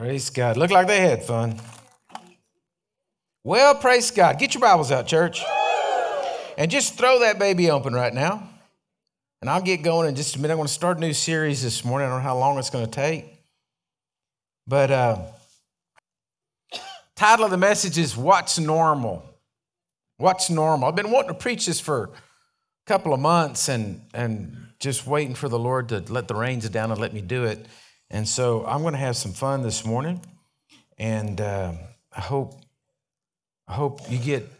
Praise God. Look like they had fun. Well, praise God. Get your Bibles out, church. And just throw that baby open right now. And I'll get going in just a minute. I'm going to start a new series this morning. I don't know how long it's going to take. But uh, title of the message is What's Normal? What's Normal? I've been wanting to preach this for a couple of months and, and just waiting for the Lord to let the reins down and let me do it. And so I'm going to have some fun this morning. And uh, I hope I hope you get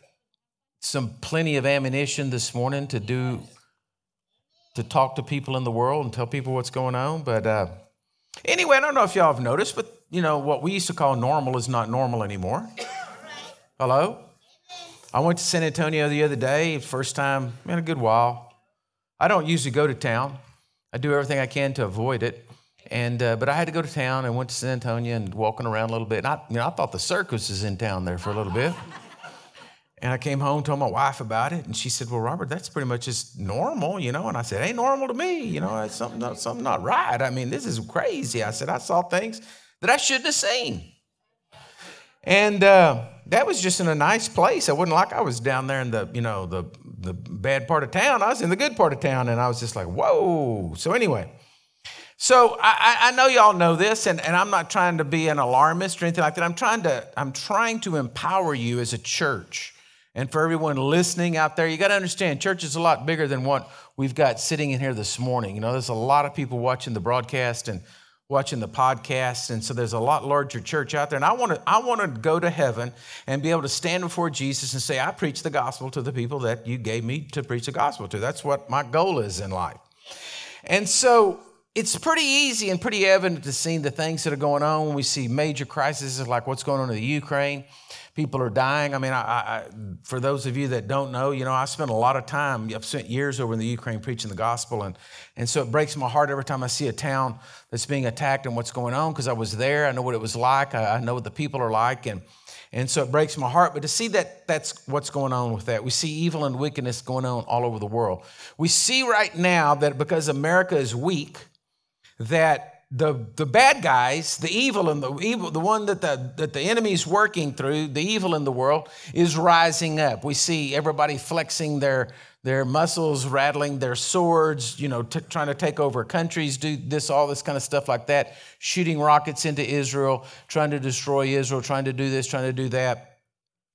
some plenty of ammunition this morning to do to talk to people in the world and tell people what's going on. But uh, anyway, I don't know if y'all have noticed, but you know what we used to call normal is not normal anymore. Hello. I went to San Antonio the other day, first time in a good while. I don't usually go to town. I do everything I can to avoid it. And uh, but I had to go to town and went to San Antonio and walking around a little bit. And I, you know, I thought the circus was in town there for a little bit. And I came home, told my wife about it, and she said, "Well, Robert, that's pretty much just normal, you know." And I said, "Ain't normal to me, you know. It's something, something not right. I mean, this is crazy." I said, "I saw things that I shouldn't have seen." And uh, that was just in a nice place. I wasn't like I was down there in the, you know, the the bad part of town. I was in the good part of town, and I was just like, "Whoa!" So anyway, so I, I, know y'all know this, and, and I'm not trying to be an alarmist or anything like that. I'm trying to I'm trying to empower you as a church, and for everyone listening out there, you got to understand, church is a lot bigger than what we've got sitting in here this morning. You know, there's a lot of people watching the broadcast and watching the podcast, and so there's a lot larger church out there. And I want to I want to go to heaven and be able to stand before Jesus and say, I preach the gospel to the people that you gave me to preach the gospel to. That's what my goal is in life. And so it's pretty easy and pretty evident to see the things that are going on when we see major crises like what's going on in the Ukraine. People are dying. I mean, I, I, for those of you that don't know, you know, I spent a lot of time, I've spent years over in the Ukraine preaching the gospel. And, and so it breaks my heart every time I see a town that's being attacked and what's going on because I was there. I know what it was like. I, I know what the people are like. And, and so it breaks my heart. But to see that that's what's going on with that, we see evil and wickedness going on all over the world. We see right now that because America is weak, that the, the bad guys, the evil and the evil, the one that the, that the enemy's working through, the evil in the world, is rising up. We see everybody flexing their, their muscles, rattling their swords, you know, t- trying to take over countries, do this, all this kind of stuff like that, shooting rockets into Israel, trying to destroy Israel, trying to do this, trying to do that.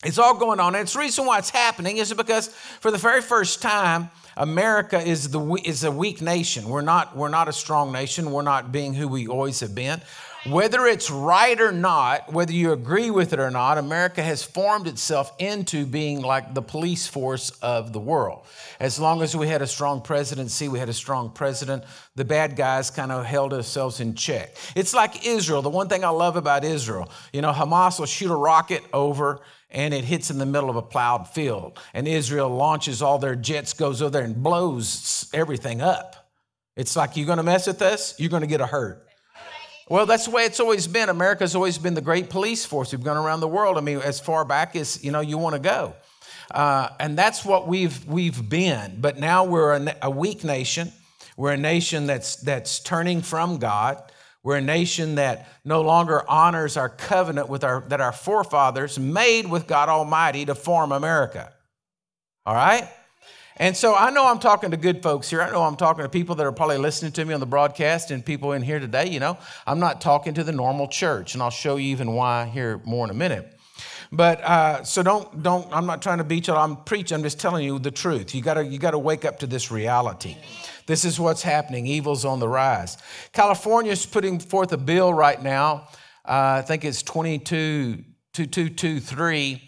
It's all going on. And it's the reason why it's happening is because for the very first time, America is, the, is a weak nation. We're not, we're not a strong nation. We're not being who we always have been. Whether it's right or not, whether you agree with it or not, America has formed itself into being like the police force of the world. As long as we had a strong presidency, we had a strong president, the bad guys kind of held ourselves in check. It's like Israel. The one thing I love about Israel, you know, Hamas will shoot a rocket over and it hits in the middle of a plowed field. And Israel launches all their jets, goes over there and blows everything up. It's like, you're going to mess with us, you're going to get a hurt. Well, that's the way it's always been. America's always been the great police force. We've gone around the world. I mean, as far back as you know, you want to go, uh, and that's what we've we've been. But now we're a, a weak nation. We're a nation that's that's turning from God. We're a nation that no longer honors our covenant with our, that our forefathers made with God Almighty to form America. All right? And so I know I'm talking to good folks here. I know I'm talking to people that are probably listening to me on the broadcast and people in here today. You know, I'm not talking to the normal church, and I'll show you even why here more in a minute. But uh, so don't don't. I'm not trying to beat you. I'm preaching. I'm just telling you the truth. You gotta you gotta wake up to this reality. This is what's happening. Evil's on the rise. California is putting forth a bill right now. Uh, I think it's 2223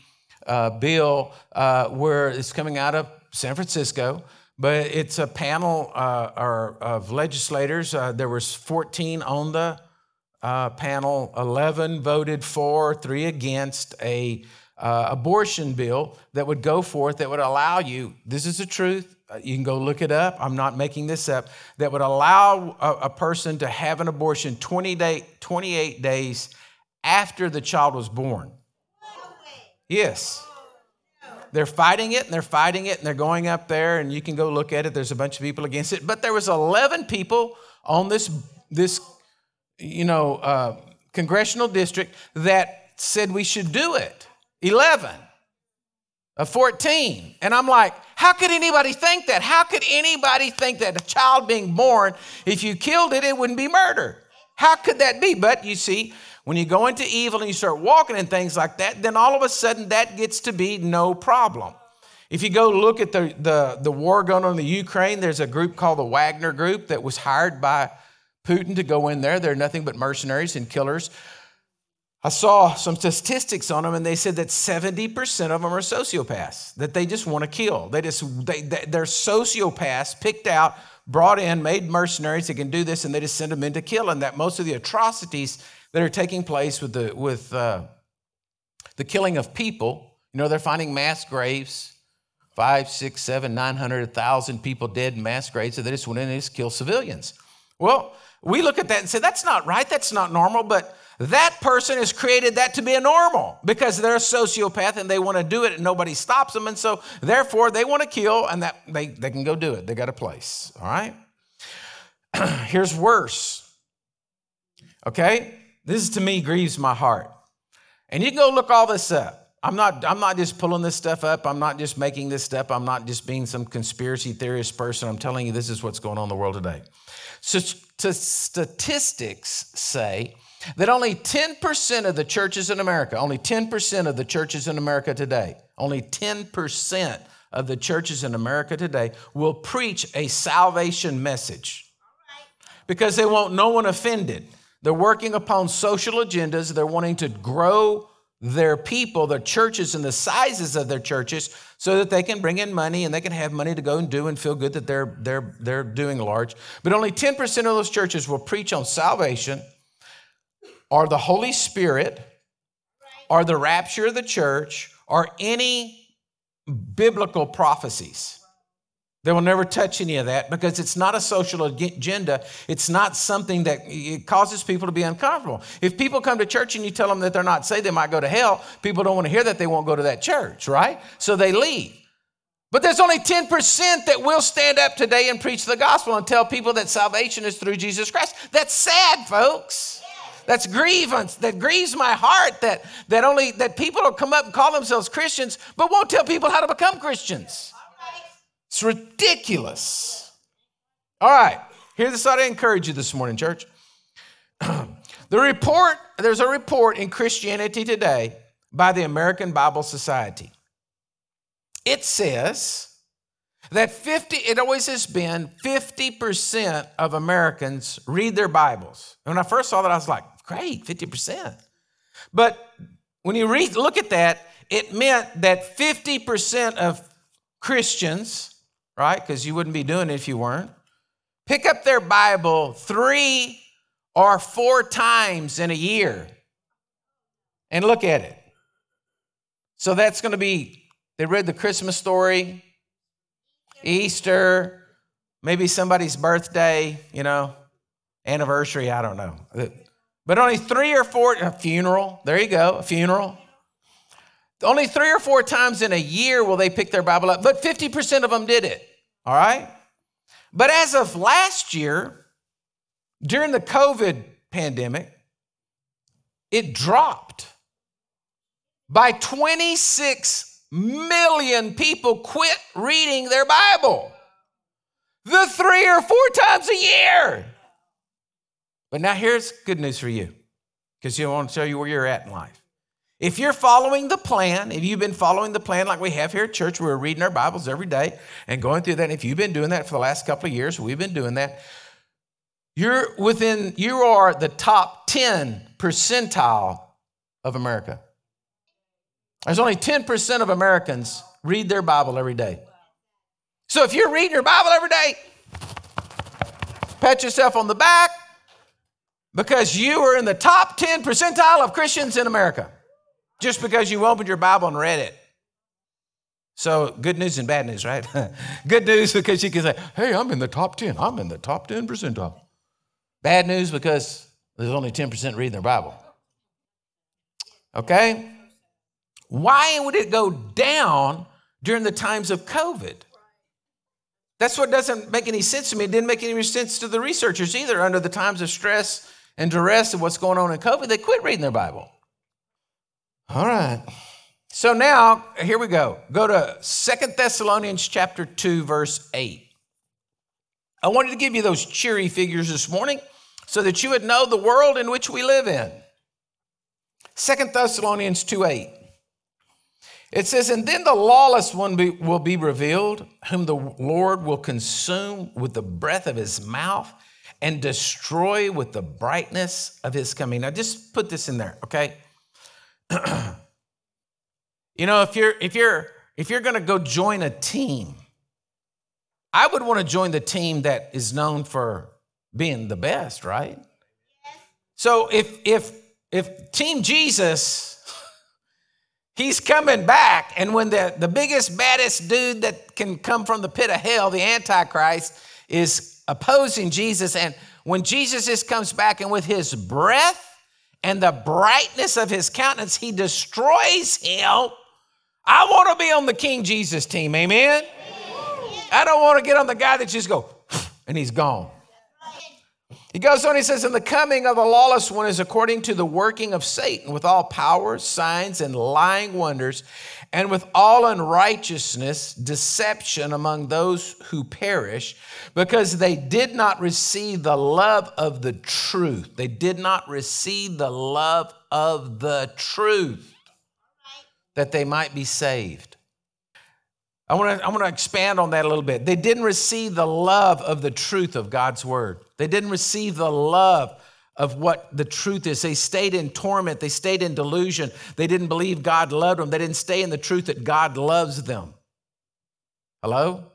uh, bill uh, where it's coming out of San Francisco. But it's a panel uh, of legislators. Uh, there was 14 on the uh, panel. 11 voted for, three against a abortion bill that would go forth that would allow you. This is the truth uh, you can go look it up. I'm not making this up. That would allow a, a person to have an abortion 20 day, 28 days after the child was born. Yes. They're fighting it and they're fighting it and they're going up there and you can go look at it. There's a bunch of people against it. But there was 11 people on this, this you know, uh, congressional district that said we should do it. 11 of 14. And I'm like, how could anybody think that? How could anybody think that a child being born, if you killed it, it wouldn't be murder? How could that be? But you see, when you go into evil and you start walking in things like that, then all of a sudden that gets to be no problem. If you go look at the, the, the war going on in the Ukraine, there's a group called the Wagner Group that was hired by Putin to go in there. They're nothing but mercenaries and killers I saw some statistics on them, and they said that 70% of them are sociopaths, that they just want to kill. They just, they, they're sociopaths picked out, brought in, made mercenaries that can do this, and they just send them in to kill. And that most of the atrocities that are taking place with the, with, uh, the killing of people, you know, they're finding mass graves, five, six, seven, nine hundred, thousand people dead in mass graves, so they just went in and just kill civilians. Well, we look at that and say, that's not right, that's not normal, but that person has created that to be a normal because they're a sociopath and they want to do it and nobody stops them. And so therefore they want to kill and that they, they can go do it. They got a place. All right. Here's worse. Okay? This to me grieves my heart. And you can go look all this up. I'm not, I'm not just pulling this stuff up. I'm not just making this stuff. I'm not just being some conspiracy theorist person. I'm telling you this is what's going on in the world today. Statistics say that only 10% of the churches in America, only 10% of the churches in America today, only 10% of the churches in America today will preach a salvation message because they want no one offended. They're working upon social agendas, they're wanting to grow their people, their churches, and the sizes of their churches so that they can bring in money and they can have money to go and do and feel good that they're, they're, they're doing large. But only 10% of those churches will preach on salvation or the Holy Spirit or the rapture of the church or any biblical prophecies. They will never touch any of that because it's not a social agenda. It's not something that it causes people to be uncomfortable. If people come to church and you tell them that they're not saved, they might go to hell. People don't want to hear that, they won't go to that church, right? So they leave. But there's only 10% that will stand up today and preach the gospel and tell people that salvation is through Jesus Christ. That's sad, folks. That's grievance. That grieves my heart that, that only that people will come up and call themselves Christians, but won't tell people how to become Christians. It's ridiculous. All right, here's the thought I encourage you this morning, church. the report, there's a report in Christianity Today by the American Bible Society. It says that 50, it always has been 50% of Americans read their Bibles. And when I first saw that, I was like, Great, 50%. But when you read, look at that, it meant that 50% of Christians, right, because you wouldn't be doing it if you weren't, pick up their Bible three or four times in a year and look at it. So that's going to be, they read the Christmas story, Easter, maybe somebody's birthday, you know, anniversary, I don't know. But only three or four, a funeral, there you go, a funeral. Only three or four times in a year will they pick their Bible up, but 50% of them did it, all right? But as of last year, during the COVID pandemic, it dropped by 26 million people quit reading their Bible. The three or four times a year. But now here's good news for you, because you want to tell you where you're at in life. If you're following the plan, if you've been following the plan like we have here at church, we're reading our Bibles every day and going through that. And if you've been doing that for the last couple of years, we've been doing that. You're within, you are the top 10 percentile of America. There's only 10% of Americans read their Bible every day. So if you're reading your Bible every day, pat yourself on the back, because you are in the top 10 percentile of Christians in America just because you opened your Bible and read it. So, good news and bad news, right? good news because you can say, hey, I'm in the top 10. I'm in the top 10 percentile. Bad news because there's only 10% reading their Bible. Okay? Why would it go down during the times of COVID? That's what doesn't make any sense to me. It didn't make any sense to the researchers either under the times of stress and duress of what's going on in COVID, they quit reading their Bible. All right. So now, here we go. Go to Second Thessalonians chapter 2, verse 8. I wanted to give you those cheery figures this morning so that you would know the world in which we live in. Second Thessalonians 2 8. It says, And then the lawless one be, will be revealed, whom the Lord will consume with the breath of his mouth and destroy with the brightness of his coming. Now just put this in there, okay? You know, if you're if you're if you're gonna go join a team, I would want to join the team that is known for being the best, right? So if if if Team Jesus He's coming back. And when the, the biggest, baddest dude that can come from the pit of hell, the Antichrist, is opposing Jesus, and when Jesus just comes back and with his breath and the brightness of his countenance, he destroys him. I want to be on the King Jesus team, amen? I don't want to get on the guy that just go and he's gone. He goes on, he says, And the coming of the lawless one is according to the working of Satan with all powers, signs, and lying wonders, and with all unrighteousness, deception among those who perish, because they did not receive the love of the truth. They did not receive the love of the truth that they might be saved. I want to I want to expand on that a little bit. They didn't receive the love of the truth of God's word. They didn't receive the love of what the truth is. They stayed in torment, they stayed in delusion. They didn't believe God loved them. They didn't stay in the truth that God loves them. Hello?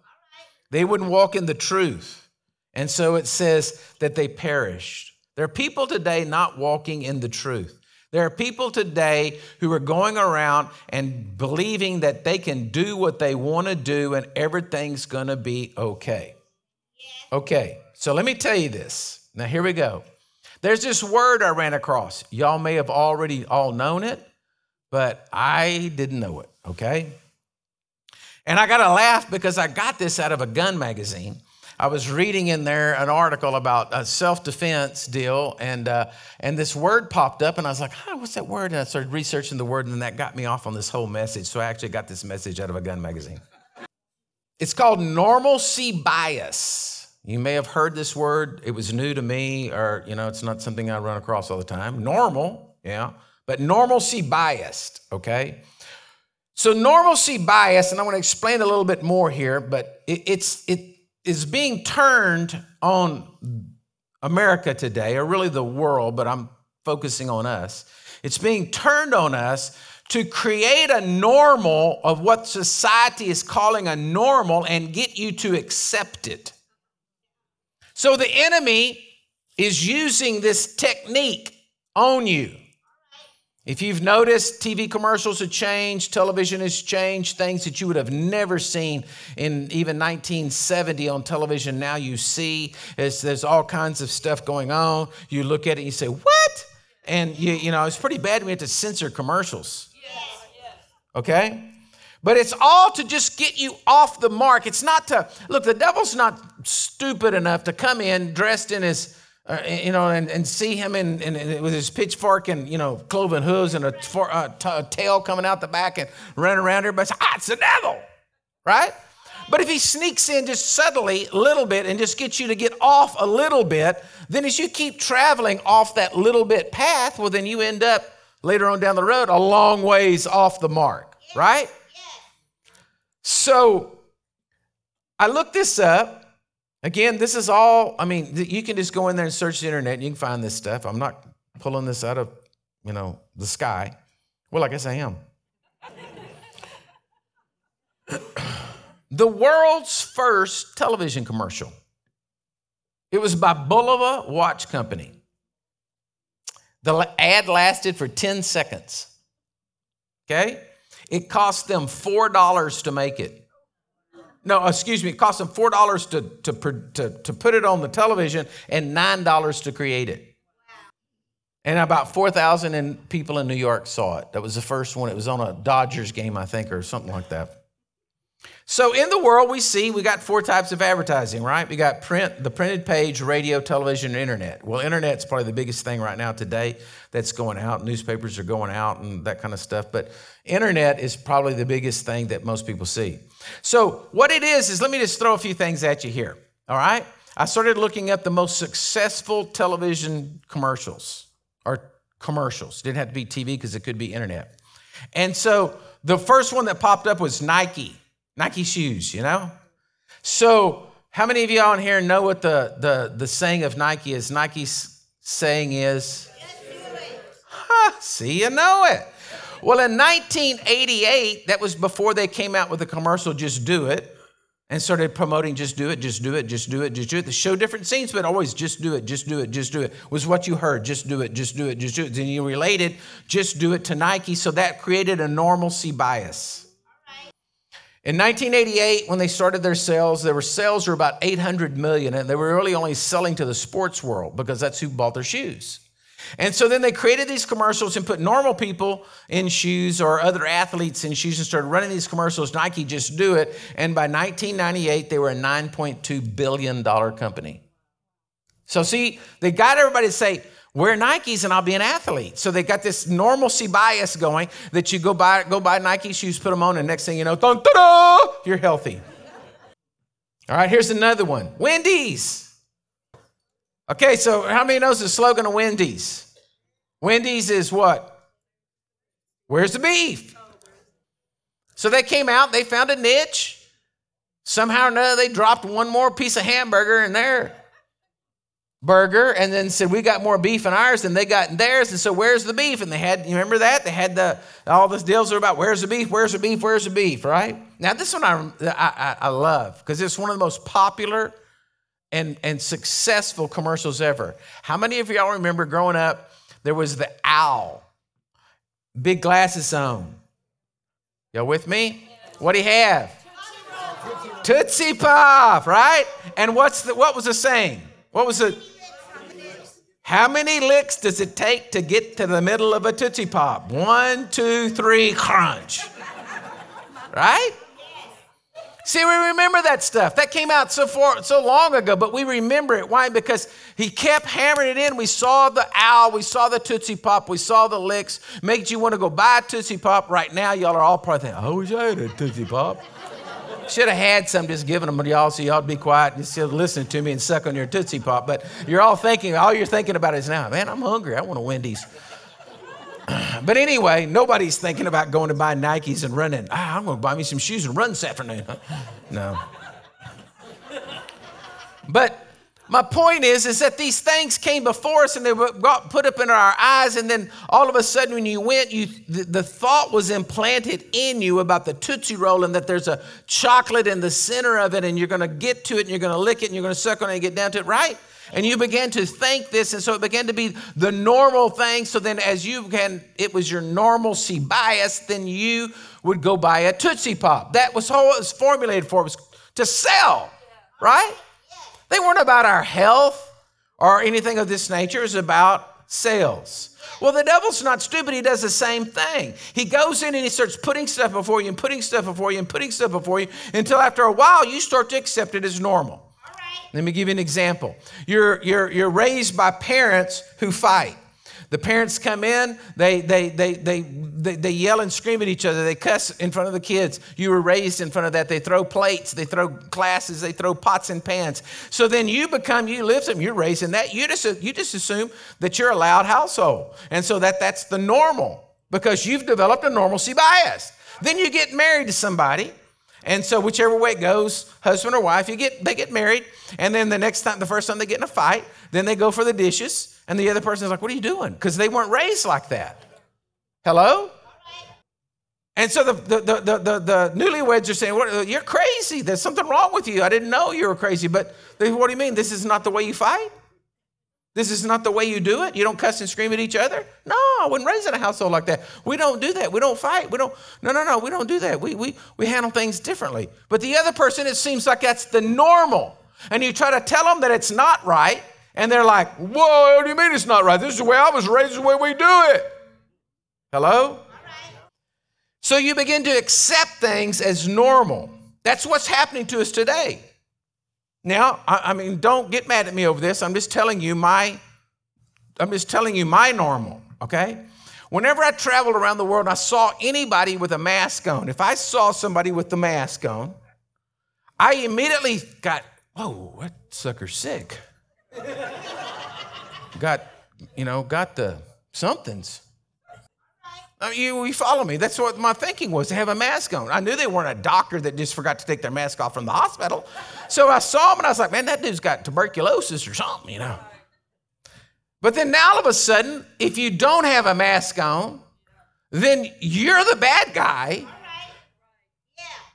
They wouldn't walk in the truth. And so it says that they perished. There are people today not walking in the truth. There are people today who are going around and believing that they can do what they want to do and everything's going to be okay. Okay, so let me tell you this. Now, here we go. There's this word I ran across. Y'all may have already all known it, but I didn't know it, okay? And I got to laugh because I got this out of a gun magazine. I was reading in there an article about a self-defense deal, and uh, and this word popped up, and I was like, "Huh, what's that word?" And I started researching the word, and that got me off on this whole message. So I actually got this message out of a gun magazine. It's called normalcy bias. You may have heard this word. It was new to me, or you know, it's not something I run across all the time. Normal, yeah, but normalcy biased. Okay. So normalcy bias, and I want to explain a little bit more here, but it, it's it is being turned on America today, or really the world, but I'm focusing on us. It's being turned on us to create a normal of what society is calling a normal and get you to accept it. So the enemy is using this technique on you. If you've noticed, TV commercials have changed, television has changed, things that you would have never seen in even 1970 on television. Now you see there's, there's all kinds of stuff going on. You look at it and you say, What? And you, you know, it's pretty bad we had to censor commercials. Okay? But it's all to just get you off the mark. It's not to, look, the devil's not stupid enough to come in dressed in his uh, you know, and, and see him in, in, in, with his pitchfork and, you know, cloven hooves and a, for, a, t- a tail coming out the back and running around everybody. Say, ah, it's the devil, right? But if he sneaks in just subtly a little bit and just gets you to get off a little bit, then as you keep traveling off that little bit path, well, then you end up later on down the road a long ways off the mark, right? So I looked this up Again, this is all, I mean, you can just go in there and search the internet and you can find this stuff. I'm not pulling this out of, you know, the sky. Well, I guess I am. the world's first television commercial. It was by Bulova Watch Company. The ad lasted for 10 seconds. Okay? It cost them $4 to make it. No, excuse me, it cost them $4 to, to, to, to put it on the television and $9 to create it. And about 4,000 people in New York saw it. That was the first one. It was on a Dodgers game, I think, or something like that. So in the world, we see we got four types of advertising, right? We got print, the printed page, radio, television, and internet. Well, internet's probably the biggest thing right now today that's going out. Newspapers are going out and that kind of stuff. But internet is probably the biggest thing that most people see. So what it is is let me just throw a few things at you here. All right. I started looking up the most successful television commercials or commercials. Didn't have to be TV because it could be internet. And so the first one that popped up was Nike. Nike shoes, you know? So, how many of y'all in here know what the, the, the saying of Nike is? Nike's saying is, huh, see, you know it. Well, in 1988, that was before they came out with the commercial, Just Do It, and started promoting Just Do It, Just Do It, Just Do It, Just Do It. They show different scenes, but always Just Do It, Just Do It, Just Do It was what you heard. Just Do It, Just Do It, Just Do It. Then you related Just Do It to Nike, so that created a normalcy bias. In 1988, when they started their sales, their sales were about 800 million, and they were really only selling to the sports world because that's who bought their shoes. And so then they created these commercials and put normal people in shoes or other athletes in shoes and started running these commercials. Nike just do it. And by 1998, they were a $9.2 billion company. So, see, they got everybody to say, wear Nikes and I'll be an athlete. So they got this normalcy bias going that you go buy go buy Nike shoes, put them on, and next thing you know, you're healthy. All right, here's another one. Wendy's. Okay, so how many knows the slogan of Wendy's? Wendy's is what? Where's the beef? So they came out, they found a niche. Somehow or another, they dropped one more piece of hamburger in there burger and then said we got more beef in ours than they got in theirs. And so where's the beef? And they had you remember that? They had the all the deals are about where's the beef? Where's the beef? Where's the beef? Right? Now this one i, I, I love because it's one of the most popular and, and successful commercials ever. How many of y'all remember growing up there was the owl? Big glasses on. Y'all with me? What do you have? Tootsie pop right? And what's the what was the saying? What was it how many licks does it take to get to the middle of a Tootsie Pop? One, two, three, crunch. Right? See, we remember that stuff. That came out so far, so long ago, but we remember it. Why? Because he kept hammering it in. We saw the owl, we saw the Tootsie Pop, we saw the licks. Makes you want to go buy a Tootsie Pop right now. Y'all are all probably thinking, oh, I wish I had a Tootsie Pop. Should have had some, just given them to y'all so y'all would be quiet and just listen to me and suck on your Tootsie Pop. But you're all thinking, all you're thinking about is now, man, I'm hungry. I want a Wendy's. But anyway, nobody's thinking about going to buy Nikes and running. Ah, I'm going to buy me some shoes and run this afternoon. No. But my point is, is that these things came before us and they were put up in our eyes, and then all of a sudden, when you went, you the, the thought was implanted in you about the Tootsie Roll and that there's a chocolate in the center of it, and you're going to get to it, and you're going to lick it, and you're going to suck on it and get down to it, right? And you began to think this, and so it began to be the normal thing. So then, as you can, it was your normalcy bias, then you would go buy a Tootsie Pop. That was how it was formulated for, it was to sell, right? They weren't about our health or anything of this nature. It was about sales. Well, the devil's not stupid. He does the same thing. He goes in and he starts putting stuff before you and putting stuff before you and putting stuff before you until after a while you start to accept it as normal. Let me give you an example. You're, you're, you're raised by parents who fight. The parents come in, they, they, they, they, they, they, yell and scream at each other. They cuss in front of the kids. You were raised in front of that. They throw plates, they throw glasses, they throw pots and pans. So then you become, you live them, you're raised in that. You just, you just assume that you're a loud household. And so that, that's the normal because you've developed a normalcy bias. Then you get married to somebody. And so whichever way it goes, husband or wife, you get they get married, and then the next time, the first time they get in a fight, then they go for the dishes, and the other person is like, What are you doing? Because they weren't raised like that. Hello? And so the, the, the, the, the newlyweds are saying, what, uh, You're crazy. There's something wrong with you. I didn't know you were crazy. But they, what do you mean? This is not the way you fight? This is not the way you do it? You don't cuss and scream at each other? No, I wasn't raised in a household like that. We don't do that. We don't fight. We don't, no, no, no, we don't do that. We, we, we handle things differently. But the other person, it seems like that's the normal. And you try to tell them that it's not right, and they're like, Whoa, what do you mean it's not right? This is the way I was raised, the way we do it. Hello? So you begin to accept things as normal. That's what's happening to us today. Now, I, I mean, don't get mad at me over this. I'm just telling you my, I'm just telling you my normal, okay? Whenever I traveled around the world, and I saw anybody with a mask on. If I saw somebody with the mask on, I immediately got, whoa, that sucker's sick. Got, you know, got the somethings. I mean, you, you follow me? That's what my thinking was to have a mask on. I knew they weren't a doctor that just forgot to take their mask off from the hospital. So I saw him and I was like, man, that dude's got tuberculosis or something, you know. But then now all of a sudden, if you don't have a mask on, then you're the bad guy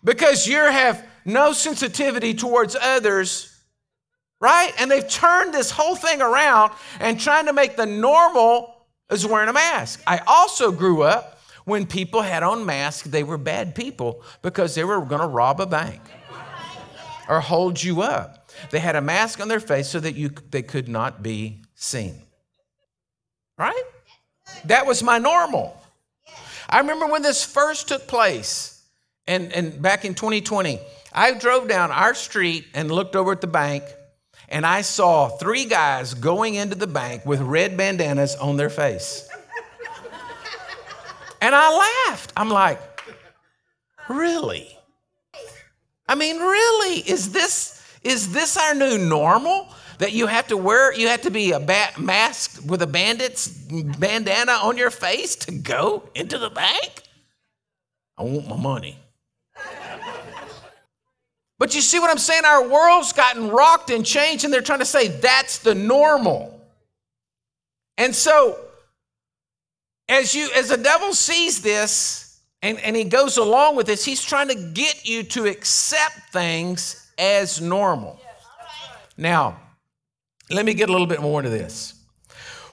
because you have no sensitivity towards others, right? And they've turned this whole thing around and trying to make the normal is wearing a mask. I also grew up when people had on masks, they were bad people because they were going to rob a bank or hold you up. They had a mask on their face so that you, they could not be seen. Right? That was my normal. I remember when this first took place, and, and back in 2020, I drove down our street and looked over at the bank, and I saw three guys going into the bank with red bandanas on their face. And I laughed. I'm like, really? I mean, really? Is this is this our new normal? That you have to wear, you have to be a bat, masked with a bandit's bandana on your face to go into the bank? I want my money. But you see what I'm saying? Our world's gotten rocked and changed, and they're trying to say that's the normal. And so, as you as the devil sees this and, and he goes along with this, he's trying to get you to accept things as normal. Now, let me get a little bit more into this.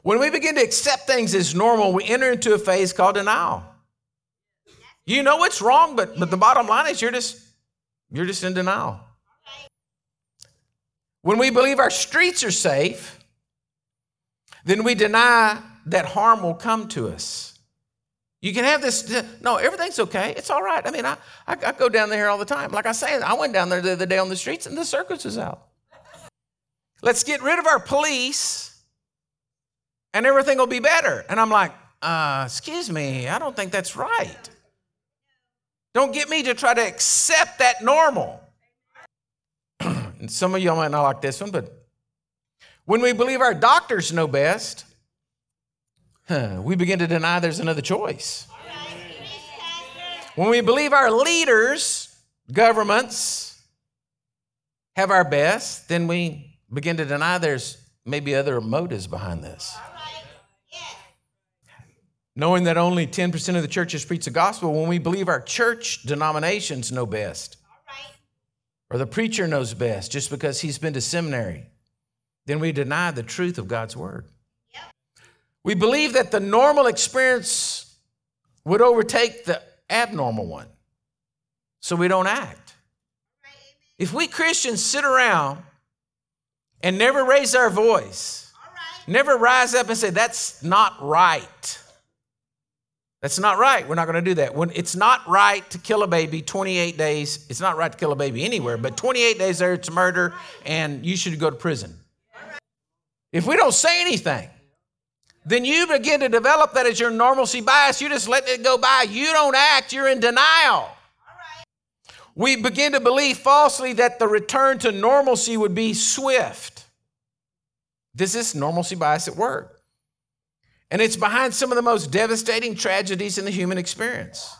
When we begin to accept things as normal, we enter into a phase called denial. You know what's wrong, but, but the bottom line is you're just you're just in denial. When we believe our streets are safe, then we deny that harm will come to us. You can have this, no, everything's okay. It's all right. I mean, I, I, I go down there all the time. Like I say, I went down there the other day on the streets and the circus is out. Let's get rid of our police and everything will be better. And I'm like, uh, excuse me, I don't think that's right. Don't get me to try to accept that normal. and some of y'all might not like this one, but when we believe our doctors know best, huh, we begin to deny there's another choice. When we believe our leaders, governments, have our best, then we begin to deny there's maybe other motives behind this knowing that only 10% of the churches preach the gospel when we believe our church denominations know best. Or the preacher knows best just because he's been to seminary. Then we deny the truth of god's word. Yep. we believe that the normal experience would overtake the abnormal one. So we don't act. Right, if we christians sit around and never raise our voice right. never rise up and say that's not right that's not right. We're not going to do that. When it's not right to kill a baby 28 days, it's not right to kill a baby anywhere, but 28 days there, it's murder, and you should go to prison. If we don't say anything, then you begin to develop that as your normalcy bias. You just let it go by. You don't act, you're in denial. We begin to believe falsely that the return to normalcy would be swift. This is normalcy bias at work. And it's behind some of the most devastating tragedies in the human experience.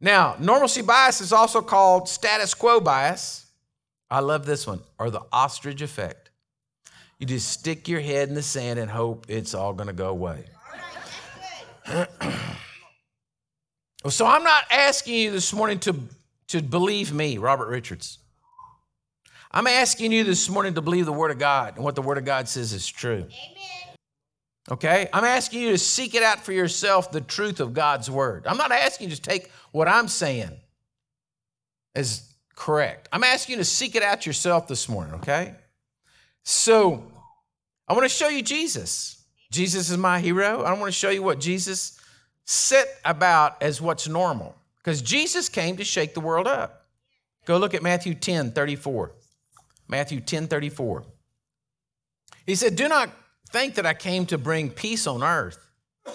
Now, normalcy bias is also called status quo bias. I love this one, or the ostrich effect. You just stick your head in the sand and hope it's all going to go away. so I'm not asking you this morning to, to believe me, Robert Richarz. I'm asking you this morning to believe the Word of God and what the Word of God says is true. Amen. Okay? I'm asking you to seek it out for yourself, the truth of God's word. I'm not asking you to take what I'm saying as correct. I'm asking you to seek it out yourself this morning, okay? So, I want to show you Jesus. Jesus is my hero. I want to show you what Jesus set about as what's normal. Because Jesus came to shake the world up. Go look at Matthew 10 34. Matthew 10 34. He said, Do not think that I came to bring peace on earth.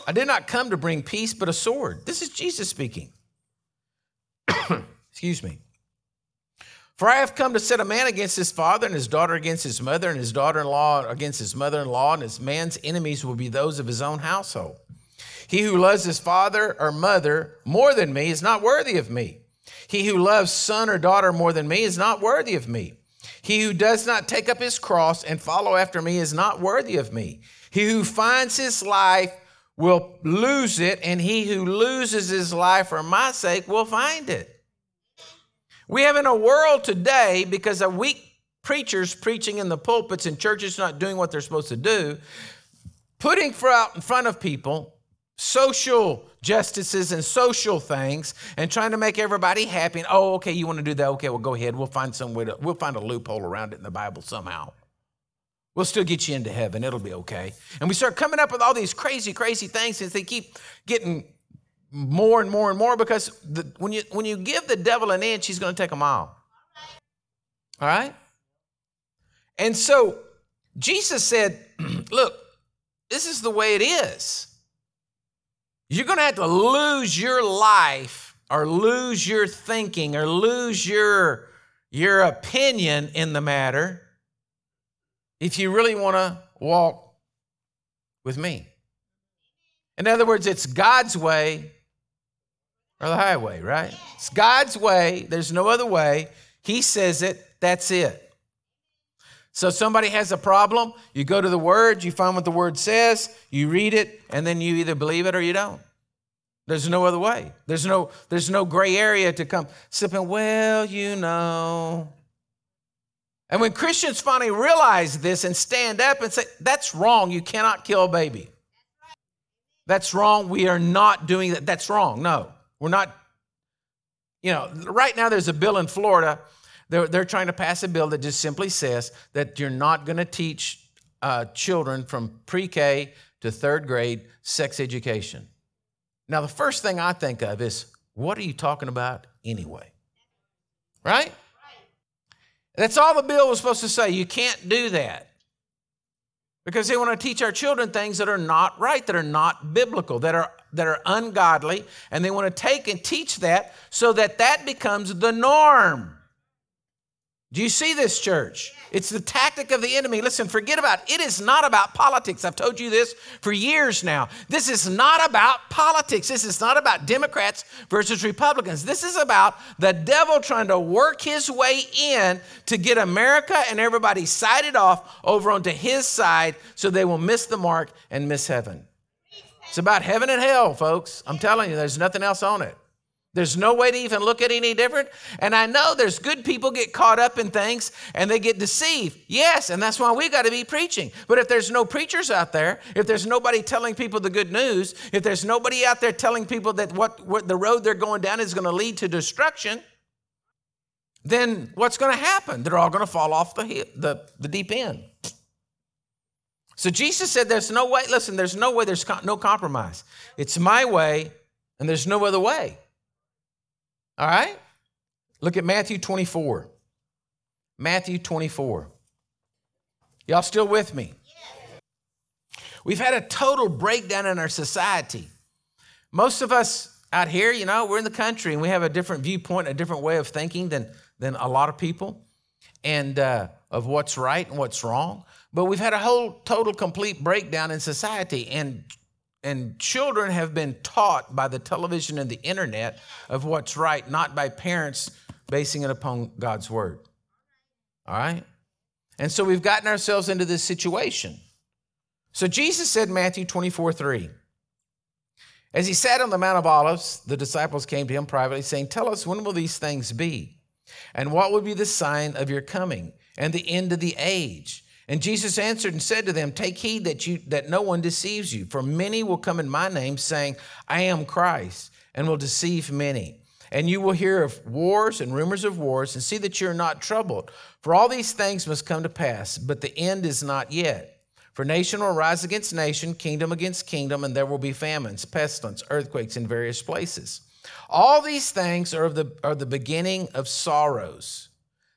I did not come to bring peace, but a sword. This is Jesus speaking. Excuse me. For I have come to set a man against his father, and his daughter against his mother, and his daughter in law against his mother in law, and his man's enemies will be those of his own household. He who loves his father or mother more than me is not worthy of me. He who loves son or daughter more than me is not worthy of me. He who does not take up his cross and follow after me is not worthy of me. He who finds his life will lose it, and he who loses his life for my sake will find it. We have in a world today, because of weak preachers preaching in the pulpits and churches not doing what they're supposed to do, putting out in front of people social justices and social things and trying to make everybody happy. And, oh, okay, you want to do that? Okay, well, go ahead. We'll find some way to, we'll find a loophole around it in the Bible somehow. We'll still get you into heaven. It'll be okay. And we start coming up with all these crazy, crazy things as they keep getting more and more and more because the, when, you, when you give the devil an inch, he's going to take a mile. All right? And so Jesus said, Look, this is the way it is. You're going to have to lose your life or lose your thinking or lose your, your opinion in the matter if you really want to walk with me. In other words, it's God's way or the highway, right? It's God's way. There's no other way. He says it. That's it. So somebody has a problem, you go to the word, you find what the word says, you read it, and then you either believe it or you don't. There's no other way. There's no, there's no gray area to come sipping, well, you know. And when Christians finally realize this and stand up and say, that's wrong, you cannot kill a baby. That's wrong. We are not doing that. That's wrong. No. We're not, you know, right now there's a bill in Florida. They're, they're trying to pass a bill that just simply says that you're not going to teach uh, children from pre K to third grade sex education. Now, the first thing I think of is what are you talking about anyway? Right? That's all the bill was supposed to say. You can't do that because they want to teach our children things that are not right, that are not biblical, that are that are ungodly, and they want to take and teach that so that that becomes the norm. Do you see this, church? It's the tactic of the enemy. Listen, forget about it. it is not about politics. I've told you this for years now. This is not about politics. This is not about Democrats versus Republicans. This is about the devil trying to work his way in to get America and everybody sided off over onto his side so they will miss the mark and miss heaven. It's about heaven and hell, folks. I'm telling you, there's nothing else on it. There's no way to even look at any different. And I know there's good people get caught up in things and they get deceived. Yes, and that's why we got to be preaching. But if there's no preachers out there, if there's nobody telling people the good news, if there's nobody out there telling people that what, what the road they're going down is going to lead to destruction, then what's going to happen? They're all going to fall off the, the, the deep end. So Jesus said, There's no way, listen, there's no way, there's no compromise. It's my way, and there's no other way. All right? Look at Matthew 24. Matthew 24. Y'all still with me? We've had a total breakdown in our society. Most of us out here, you know, we're in the country and we have a different viewpoint, a different way of thinking than, than a lot of people, and uh, of what's right and what's wrong. But we've had a whole total complete breakdown in society and and children have been taught by the television and the internet of what's right, not by parents basing it upon God's word. All right? And so we've gotten ourselves into this situation. So Jesus said, Matthew 24, 3. As he sat on the Mount of Olives, the disciples came to him privately, saying, Tell us, when will these things be? And what will be the sign of your coming and the end of the age? And Jesus answered and said to them, Take heed that, you, that no one deceives you, for many will come in my name, saying, I am Christ, and will deceive many. And you will hear of wars and rumors of wars, and see that you're not troubled. For all these things must come to pass, but the end is not yet. For nation will rise against nation, kingdom against kingdom, and there will be famines, pestilence, earthquakes in various places. All these things are, the, are the beginning of sorrows.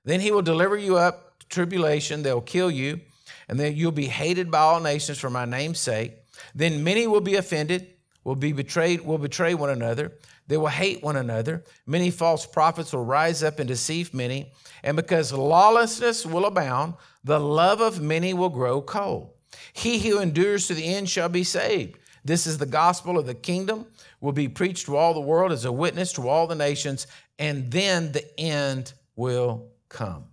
Then he will deliver you up tribulation, they'll kill you, and then you'll be hated by all nations for my name's sake. Then many will be offended, will be betrayed, will betray one another. They will hate one another. Many false prophets will rise up and deceive many. And because lawlessness will abound, the love of many will grow cold. He who endures to the end shall be saved. This is the gospel of the kingdom, will be preached to all the world as a witness to all the nations, and then the end will come.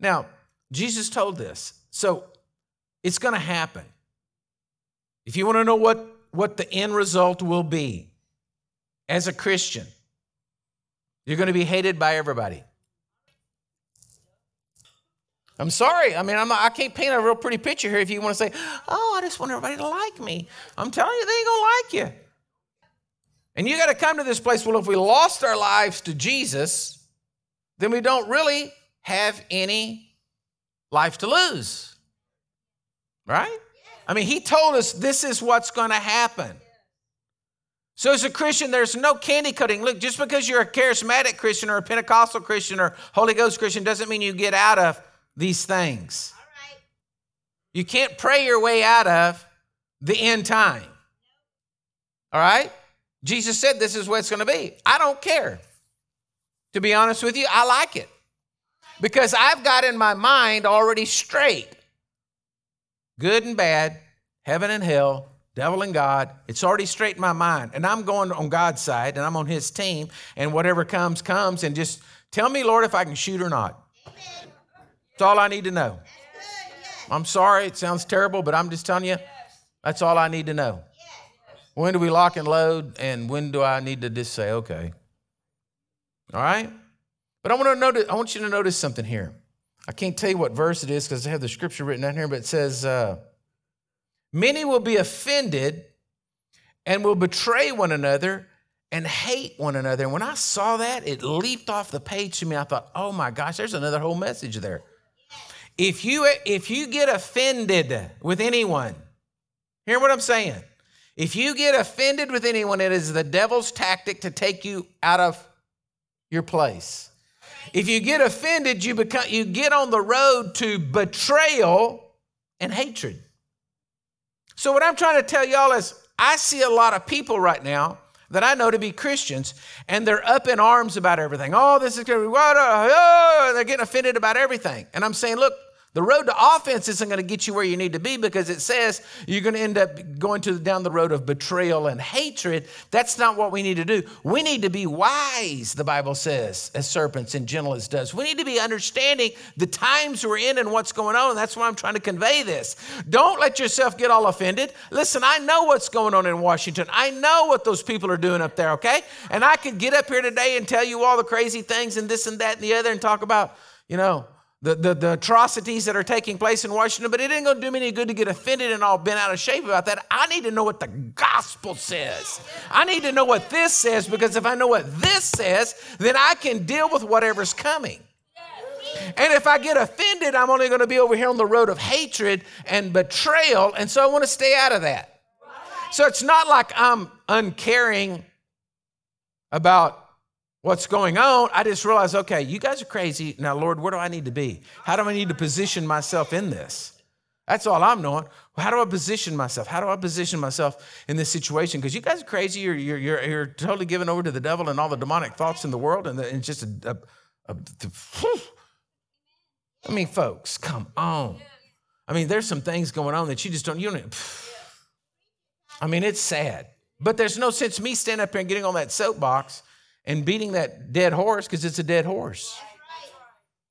Now, Jesus told this, so it's going to happen. If you want to know what, what the end result will be as a Christian, you're going to be hated by everybody. I'm sorry. I mean, I'm I can't paint a real pretty picture here if you want to say, oh, I just want everybody to like me. I'm telling you, they ain't going to like you. And you got to come to this place. Well, if we lost our lives to Jesus, then we don't really have any life to lose. Right? I mean, he told us this is what's going to happen. So, as a Christian, there's no candy cutting. Look, just because you're a charismatic Christian or a Pentecostal Christian or Holy Ghost Christian doesn't mean you get out of these things. You can't pray your way out of the end time. All right? Jesus said this is what it's going to be. I don't care. To be honest with you, I like it because I've got in my mind already straight good and bad, heaven and hell, devil and God. It's already straight in my mind. And I'm going on God's side and I'm on his team, and whatever comes, comes. And just tell me, Lord, if I can shoot or not. That's all I need to know. I'm sorry, it sounds terrible, but I'm just telling you, that's all I need to know. When do we lock and load, and when do I need to just say, okay? All right? But I want to notice, I want you to notice something here. I can't tell you what verse it is because I have the scripture written down here, but it says, uh, Many will be offended and will betray one another and hate one another. And when I saw that, it leaped off the page to me. I thought, oh my gosh, there's another whole message there. If you if you get offended with anyone, hear what I'm saying. If you get offended with anyone, it is the devil's tactic to take you out of your place. If you get offended, you become you get on the road to betrayal and hatred. So what I'm trying to tell y'all is I see a lot of people right now that I know to be Christians, and they're up in arms about everything. Oh, this is going to be what? Uh, oh, they're getting offended about everything. And I'm saying, look, the road to offense isn't going to get you where you need to be because it says you're going to end up going to down the road of betrayal and hatred. That's not what we need to do. We need to be wise, the Bible says, as serpents and gentle as. We need to be understanding the times we're in and what's going on. That's why I'm trying to convey this. Don't let yourself get all offended. Listen, I know what's going on in Washington. I know what those people are doing up there, okay? And I could get up here today and tell you all the crazy things and this and that and the other and talk about, you know, the, the, the, atrocities that are taking place in Washington, but it ain't gonna do me any good to get offended and all bent out of shape about that. I need to know what the gospel says. I need to know what this says because if I know what this says, then I can deal with whatever's coming. And if I get offended, I'm only gonna be over here on the road of hatred and betrayal, and so I wanna stay out of that. So it's not like I'm uncaring about what's going on, I just realized, okay, you guys are crazy. Now, Lord, where do I need to be? How do I need to position myself in this? That's all I'm knowing. How do I position myself? How do I position myself in this situation? Because you guys are crazy. You're, you're, you're, you're, totally given over to the devil and all the demonic thoughts in the world. And, the, and just a, a, a, a I mean, folks, come on. I mean, there's some things going on that you just don't, you don't, I mean, it's sad. But there's no sense me standing up here and getting on that soapbox and beating that dead horse because it's a dead horse.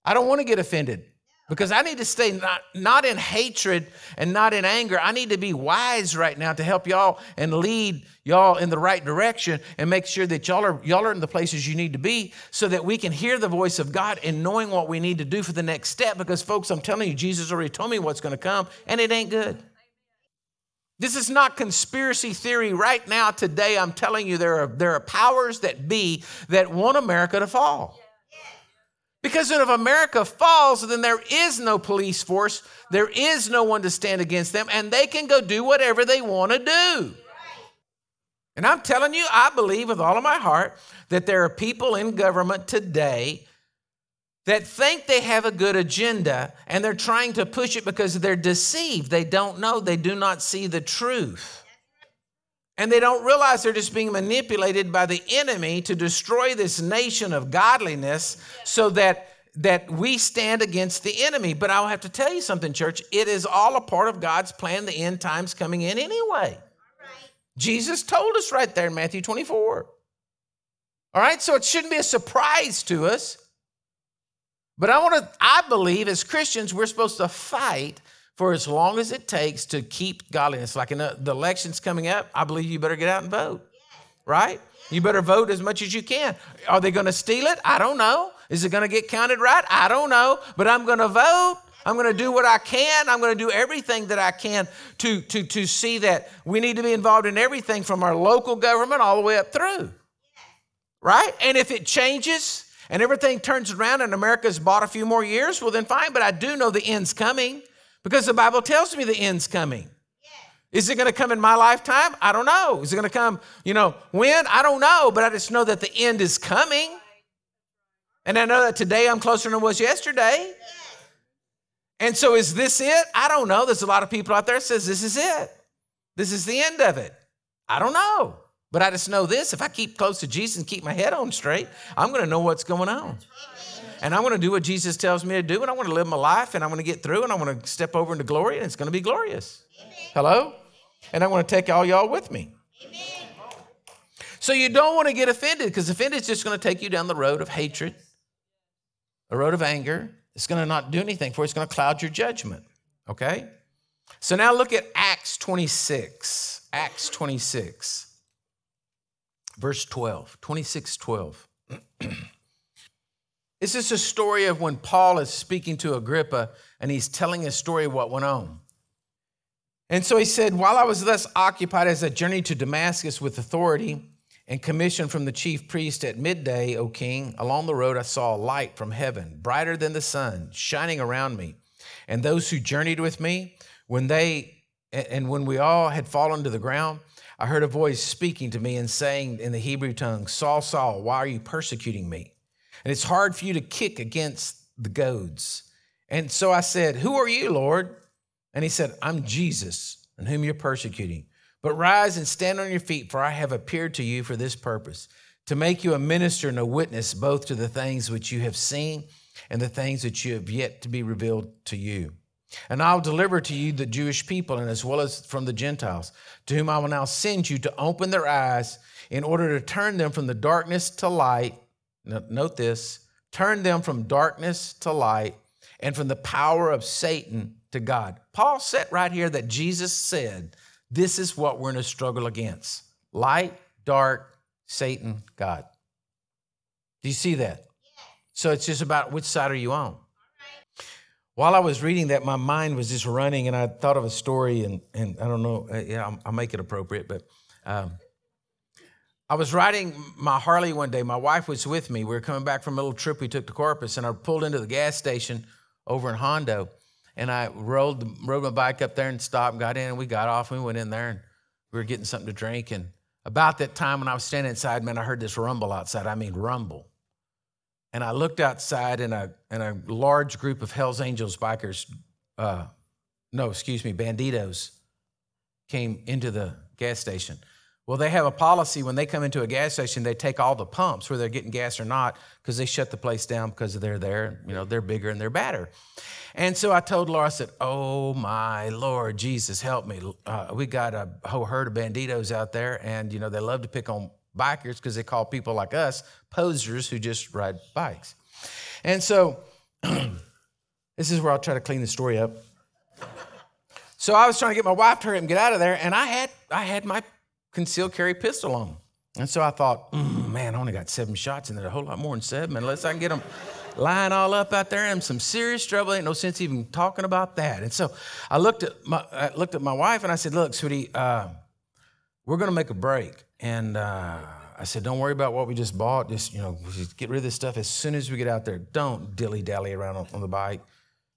I don't want to get offended because I need to stay not, not in hatred and not in anger. I need to be wise right now to help y'all and lead y'all in the right direction and make sure that y'all are y'all are in the places you need to be so that we can hear the voice of God and knowing what we need to do for the next step because folks I'm telling you Jesus already told me what's going to come and it ain't good. This is not conspiracy theory. Right now, today, I'm telling you, there are, there are powers that be that want America to fall. Because if America falls, then there is no police force, there is no one to stand against them, and they can go do whatever they want to do. And I'm telling you, I believe with all of my heart that there are people in government today that think they have a good agenda and they're trying to push it because they're deceived. They don't know, they do not see the truth. And they don't realize they're just being manipulated by the enemy to destroy this nation of godliness so that that we stand against the enemy. But I'll have to tell you something, church. It is all a part of God's plan, the end times coming in anyway. Jesus told us right there in Matthew 24. All right, so it shouldn't be a surprise to us. But I want to, I believe as Christians, we're supposed to fight for as long as it takes to keep godliness. Like in the, the elections coming up, I believe you better get out and vote, right? You better vote as much as you can. Are they going to steal it? I don't know. Is it going to get counted right? I don't know. But I'm going to vote. I'm going to do what I can. I'm going to do everything that I can to, to, to see that we need to be involved in everything from our local government all the way up through. Right? And if it changes and everything turns around and America's bought a few more years, well, then fine. But I do know the end's coming because the Bible tells me the end's coming. Is it going to come in my lifetime? I don't know. Is it going to come, you know, when? I don't know. But I just know that the end is coming. And I know that today I'm closer than I was yesterday. And so is this it? I don't know. There's a lot of people out there that says this is it. This is the end of it. I don't know. But I just know this if I keep close to Jesus and keep my head on straight, I'm going to know what's going on. And I'm going to do what Jesus tells me to do, and I'm going to live my life, and I'm going to get through, and I'm going to step over into glory, and it's going to be glorious. Hello? And I'm going to take all y'all with me. So you don't want to get offended because offended is just going to take you down the road of hatred, a road of anger, it's going to not do anything for you. It's going to cloud your judgment. Okay? So now look at Acts 26. Acts 26, verse 12. 26, 12. this is a story of when Paul is speaking to Agrippa and he's telling a story of what went on. And so he said, While I was thus occupied as I journeyed to Damascus with authority, and commission from the chief priest at midday, O king, along the road I saw a light from heaven, brighter than the sun, shining around me. And those who journeyed with me, when they and when we all had fallen to the ground, I heard a voice speaking to me and saying in the Hebrew tongue, Saul, Saul, why are you persecuting me? And it's hard for you to kick against the goads. And so I said, Who are you, Lord? And he said, I'm Jesus, and whom you're persecuting. But rise and stand on your feet, for I have appeared to you for this purpose, to make you a minister and a witness both to the things which you have seen and the things that you have yet to be revealed to you. And I'll deliver to you the Jewish people, and as well as from the Gentiles, to whom I will now send you to open their eyes in order to turn them from the darkness to light. Note this turn them from darkness to light and from the power of Satan to God. Paul said right here that Jesus said this is what we're in a struggle against light, dark, Satan, God. Do you see that? So it's just about which side are you on? While I was reading that, my mind was just running, and I thought of a story, and, and I don't know, uh, yeah, I'll, I'll make it appropriate, but um, I was riding my Harley one day. My wife was with me. We were coming back from a little trip we took to Corpus, and I pulled into the gas station over in Hondo and I rode, rode my bike up there and stopped, got in, and we got off, and we went in there, and we were getting something to drink. And about that time when I was standing inside, man, I heard this rumble outside. I mean, rumble. And I looked outside, and a, and a large group of Hells Angels bikers, uh, no, excuse me, Bandidos, came into the gas station. Well, they have a policy when they come into a gas station, they take all the pumps, whether they're getting gas or not, because they shut the place down because they're there. You know, they're bigger and they're badder. And so I told Laura, I said, Oh my Lord, Jesus, help me. Uh, we got a whole herd of Bandidos out there, and, you know, they love to pick on bikers because they call people like us posers who just ride bikes. And so this is where I'll try to clean the story up. So I was trying to get my wife to hurry and get out of there, and I had I had my concealed carry pistol on. And so I thought, mm, man, I only got seven shots, and there's a whole lot more than seven, unless I can get them lying all up out there in some serious trouble. Ain't no sense even talking about that. And so I looked at my, I looked at my wife and I said, look, sweetie, uh, we're to make a break. And uh, I said, don't worry about what we just bought. Just, you know, just get rid of this stuff as soon as we get out there. Don't dilly dally around on, on the bike.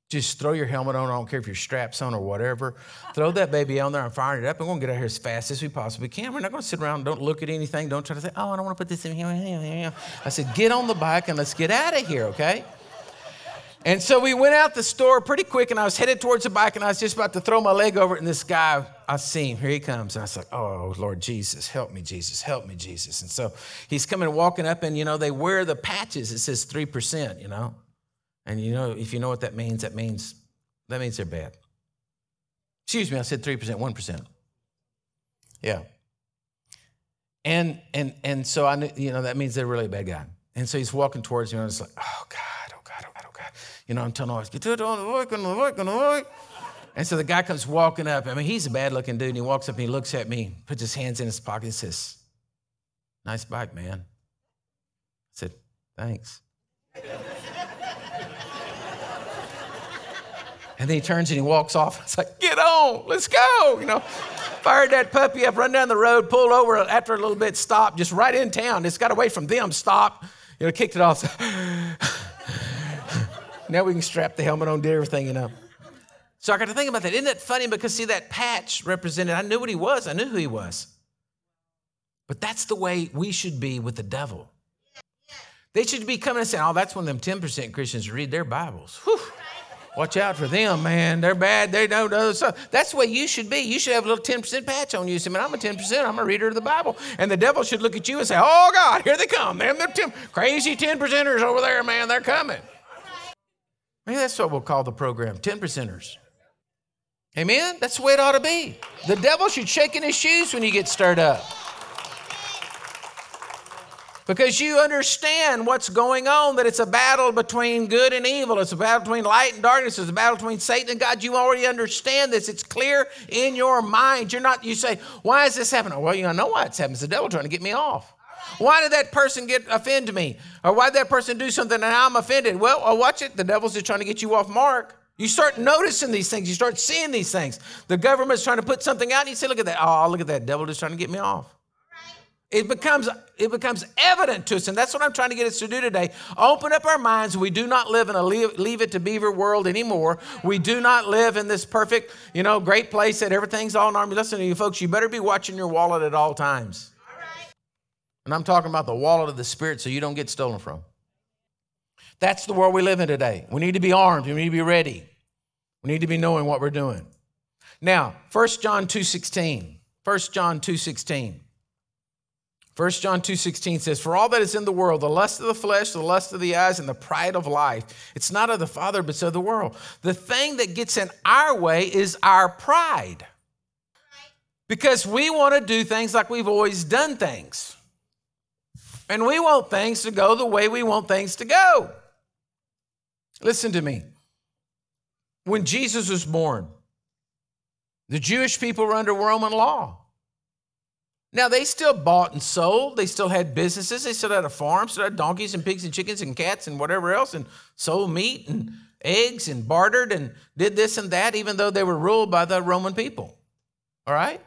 just throw your helmet on. I don't care if your straps on or whatever. Throw that baby on there and fire it up. We're going to get out here as fast as we possibly can. We're not going to sit around don't look at anything. Don't try to say, oh, I don't want to put this in here. I said, get on the bike and let's get out of here, okay? And so we went out the store pretty quick, and I was headed towards the bike, and I was just about to throw my leg over it, and this guy, I see him, here he comes. And I like, oh, Lord Jesus, help me, Jesus, help me, Jesus. And so he's coming walking up, and you know, they wear the patches. It says 3%, you know. And you know, if you know what that means, that means that means they're bad. Excuse me, I said 3%, 1%. Yeah. And and and so I knew, you know, that means they're really a bad guy. And so he's walking towards me, and I was like, oh God you know, I'm telling always, get to on the work, on the work, on the work. And so the guy comes walking up. I mean, he's a bad looking dude. And he walks up and he looks at me, puts his hands in his pocket, and says, Nice bike, man. I said, Thanks. and then he turns and he walks off. It's like, Get on, let's go. You know, fired that puppy up, run down the road, pulled over after a little bit, stopped, just right in town. Just got away from them, stopped, you know, kicked it off. Now we can strap the helmet on, do everything, you know. So I got to think about that. Isn't that funny? Because see, that patch represented, I knew what he was, I knew who he was. But that's the way we should be with the devil. They should be coming and saying, oh, that's when them 10% Christians read their Bibles. Whew. Watch out for them, man. They're bad. They don't know. So that's the way you should be. You should have a little 10% patch on you. Say, man, I'm a 10%. I'm a reader of the Bible. And the devil should look at you and say, oh, God, here they come. They're 10, crazy 10 percenters over there, man. They're coming. Maybe that's what we'll call the program 10 percenters. Amen? That's the way it ought to be. The devil should shake in his shoes when you get stirred up. Because you understand what's going on, that it's a battle between good and evil. It's a battle between light and darkness. It's a battle between Satan and God. You already understand this. It's clear in your mind. You're not, you say, why is this happening? Well, you know why it's happening. It's the devil trying to get me off. Why did that person get offend me? Or why did that person do something and I'm offended? Well, I'll watch it. The devil's just trying to get you off mark. You start noticing these things. You start seeing these things. The government's trying to put something out, and you say, "Look at that! Oh, look at that! Devil just trying to get me off." It becomes it becomes evident to us, and that's what I'm trying to get us to do today. Open up our minds. We do not live in a leave, leave it to Beaver world anymore. We do not live in this perfect, you know, great place that everything's all in army. Listen to you, folks. You better be watching your wallet at all times. And I'm talking about the wallet of the Spirit so you don't get stolen from. That's the world we live in today. We need to be armed. We need to be ready. We need to be knowing what we're doing. Now, 1 John 2.16. 1 John 2.16. 1 John 2.16 says, For all that is in the world, the lust of the flesh, the lust of the eyes, and the pride of life, it's not of the Father, but of the world. The thing that gets in our way is our pride. Because we want to do things like we've always done things. And we want things to go the way we want things to go. Listen to me. When Jesus was born, the Jewish people were under Roman law. Now, they still bought and sold. They still had businesses. They still had a farm, still had donkeys and pigs and chickens and cats and whatever else, and sold meat and eggs and bartered and did this and that, even though they were ruled by the Roman people. All right?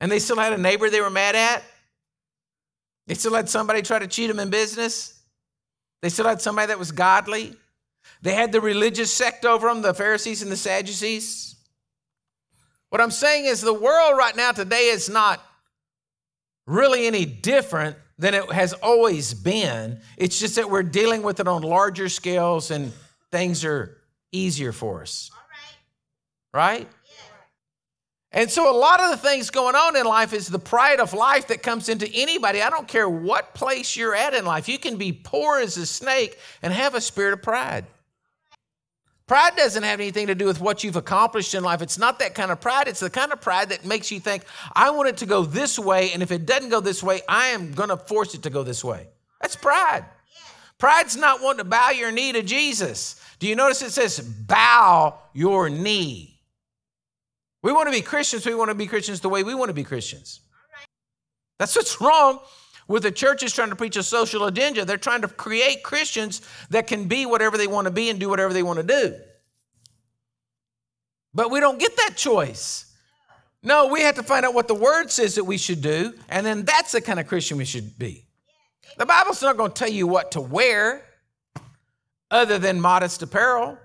And they still had a neighbor they were mad at. They still had somebody try to cheat them in business. They still had somebody that was godly. They had the religious sect over them, the Pharisees and the Sadducees. What I'm saying is the world right now today is not really any different than it has always been. It's just that we're dealing with it on larger scales and things are easier for us. Right? And so, a lot of the things going on in life is the pride of life that comes into anybody. I don't care what place you're at in life. You can be poor as a snake and have a spirit of pride. Pride doesn't have anything to do with what you've accomplished in life. It's not that kind of pride. It's the kind of pride that makes you think, I want it to go this way, and if it doesn't go this way, I am going to force it to go this way. That's pride. Pride's not wanting to bow your knee to Jesus. Do you notice it says, bow your knee? We want to be Christians. We want to be Christians the way we want to be Christians. That's what's wrong with the churches trying to preach a social agenda. They're trying to create Christians that can be whatever they want to be and do whatever they want to do. But we don't get that choice. No, we have to find out what the word says that we should do, and then that's the kind of Christian we should be. The Bible's not going to tell you what to wear. other than modest apparel.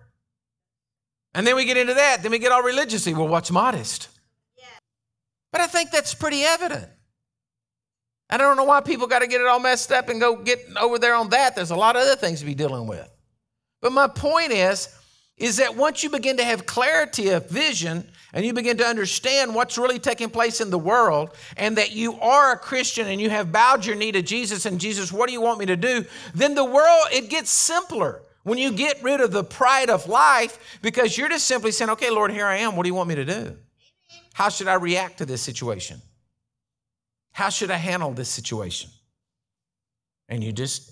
And then we get into that. Then we get all religiously. Well, what's modest? But I think that's pretty evident. And I don't know why people got to get it all messed up and go get over there on that. There's a lot of other things to be dealing with. But my point is, is that once you begin to have clarity of vision and you begin to understand what's really taking place in the world and that you are a Christian and you have bowed your knee to Jesus and Jesus, what do you want me to do? Then the world, it gets simpler when you get rid of the pride of life because you're just simply saying, okay, Lord, here I am. What do you want me to do? How should I react to this situation? How should I handle this situation? And you just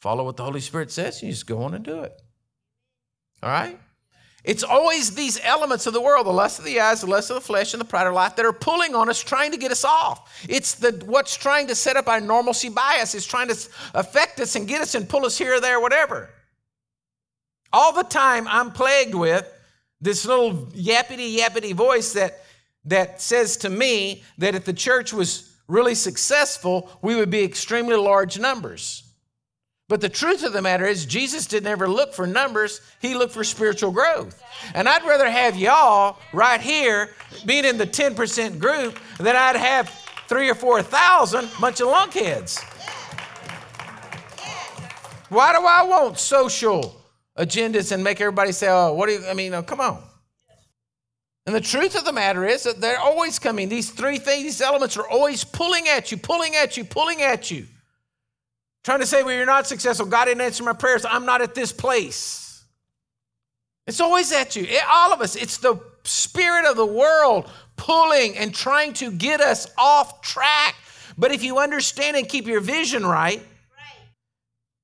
follow what the Holy Spirit says, and you just go on and do it. All right? It's always these elements of the world, the lust of the eyes, the lust of the flesh, and the pride of life that are pulling on us, trying to get us off. It's the what's trying to set up our normalcy bias, is trying to affect us and get us and pull us here or there, whatever. All the time I'm plagued with this little yappity yappity voice that that says to me that if the church was really successful, we would be extremely large numbers. But the truth of the matter is, Jesus didn't ever look for numbers, he looked for spiritual growth. And I'd rather have y'all right here being in the 10% group than I'd have three or 4,000 bunch of lunkheads. Why do I want social agendas and make everybody say, oh, what do you, I mean, oh, come on. And the truth of the matter is that they're always coming. These three things, these elements are always pulling at you, pulling at you, pulling at you. Trying to say, well, you're not successful. God didn't answer my prayers. I'm not at this place. It's always at you. It, all of us. It's the spirit of the world pulling and trying to get us off track. But if you understand and keep your vision right, right.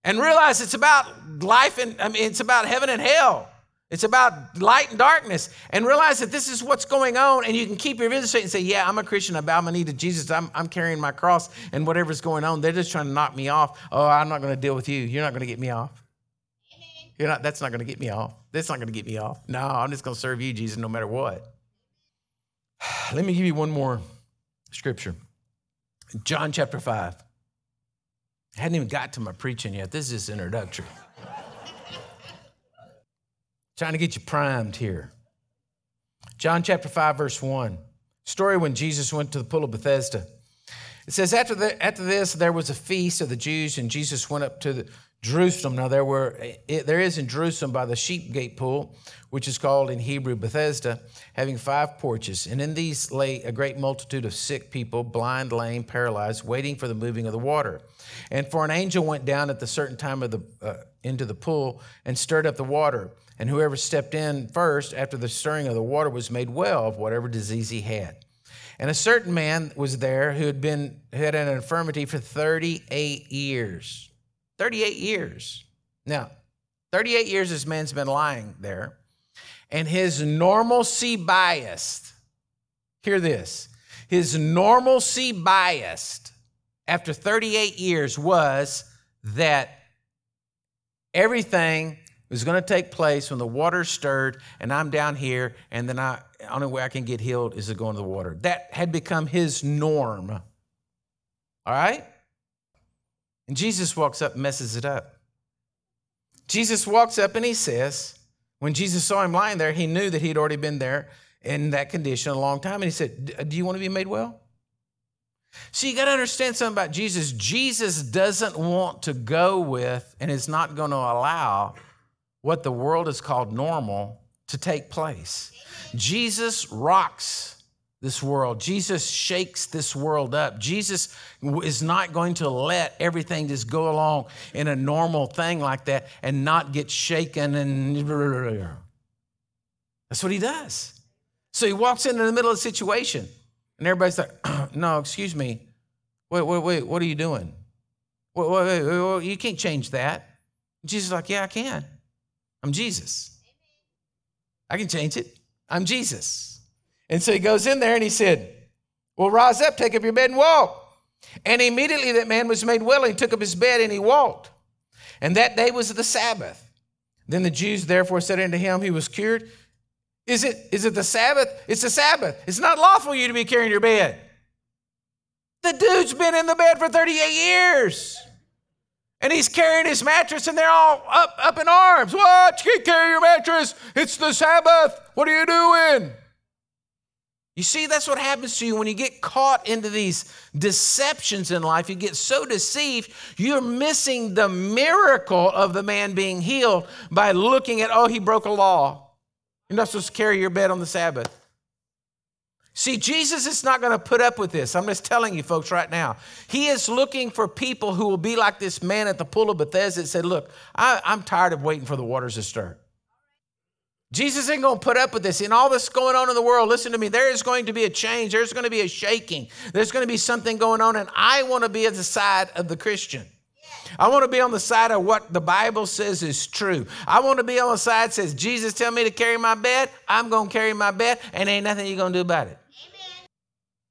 and realize it's about life and I mean it's about heaven and hell. It's about light and darkness. And realize that this is what's going on, and you can keep your vision straight and say, Yeah, I'm a Christian. I bow my knee to Jesus. I'm, I'm carrying my cross, and whatever's going on, they're just trying to knock me off. Oh, I'm not going to deal with you. You're not going to get me off. You're not, that's not going to get me off. That's not going to get me off. No, I'm just going to serve you, Jesus, no matter what. Let me give you one more scripture. John chapter 5. I hadn't even got to my preaching yet. This is introductory. Trying to get you primed here. John chapter 5, verse 1. Story when Jesus went to the pool of Bethesda. It says, after, the, after this, there was a feast of the Jews, and Jesus went up to the, Jerusalem. Now, there, were, it, there is in Jerusalem by the sheep gate pool, which is called in Hebrew Bethesda, having five porches. And in these lay a great multitude of sick people, blind, lame, paralyzed, waiting for the moving of the water. And for an angel went down at the certain time of the, uh, into the pool and stirred up the water. And whoever stepped in first after the stirring of the water was made well of whatever disease he had. And a certain man was there who had been who had an infirmity for 38 years. 38 years. Now, 38 years this man's been lying there. And his normalcy biased. Hear this. His normalcy biased after 38 years was that everything was going to take place when the water stirred and I'm down here, and then I only way I can get healed is to go into the water. That had become his norm. All right? And Jesus walks up and messes it up. Jesus walks up and he says, when Jesus saw him lying there, he knew that he'd already been there in that condition a long time. And he said, Do you want to be made well? See, you got to understand something about Jesus. Jesus doesn't want to go with and is not going to allow what the world has called normal to take place. Jesus rocks this world. Jesus shakes this world up. Jesus is not going to let everything just go along in a normal thing like that and not get shaken and that's what he does. So he walks into the middle of the situation and everybody's like, no, excuse me. Wait, wait, wait, what are you doing? Wait, wait, wait, you can't change that. Jesus is like, yeah, I can. I'm Jesus. I can change it. I'm Jesus. And so he goes in there and he said, Well, rise up, take up your bed and walk. And immediately that man was made. He took up his bed and he walked. And that day was the Sabbath. Then the Jews therefore said unto him, He was cured. Is it, is it the Sabbath? It's the Sabbath. It's not lawful you to be carrying your bed. The dude's been in the bed for 38 years. And he's carrying his mattress and they're all up, up in arms. What? You can't carry your mattress. It's the Sabbath. What are you doing? You see, that's what happens to you when you get caught into these deceptions in life. You get so deceived, you're missing the miracle of the man being healed by looking at, oh, he broke a law. You're not supposed to carry your bed on the Sabbath. See, Jesus is not going to put up with this. I'm just telling you, folks, right now. He is looking for people who will be like this man at the pool of Bethesda that said, Look, I, am tired of waiting for the waters to stir. Jesus ain't going to put up with this. In all this going on in the world, listen to me, there is going to be a change. There's going to be a shaking. There's going to be something going on. And I want to be at the side of the Christian. I want to be on the side of what the Bible says is true. I want to be on the side that says, Jesus tell me to carry my bed, I'm going to carry my bed, and ain't nothing you're going to do about it. Amen.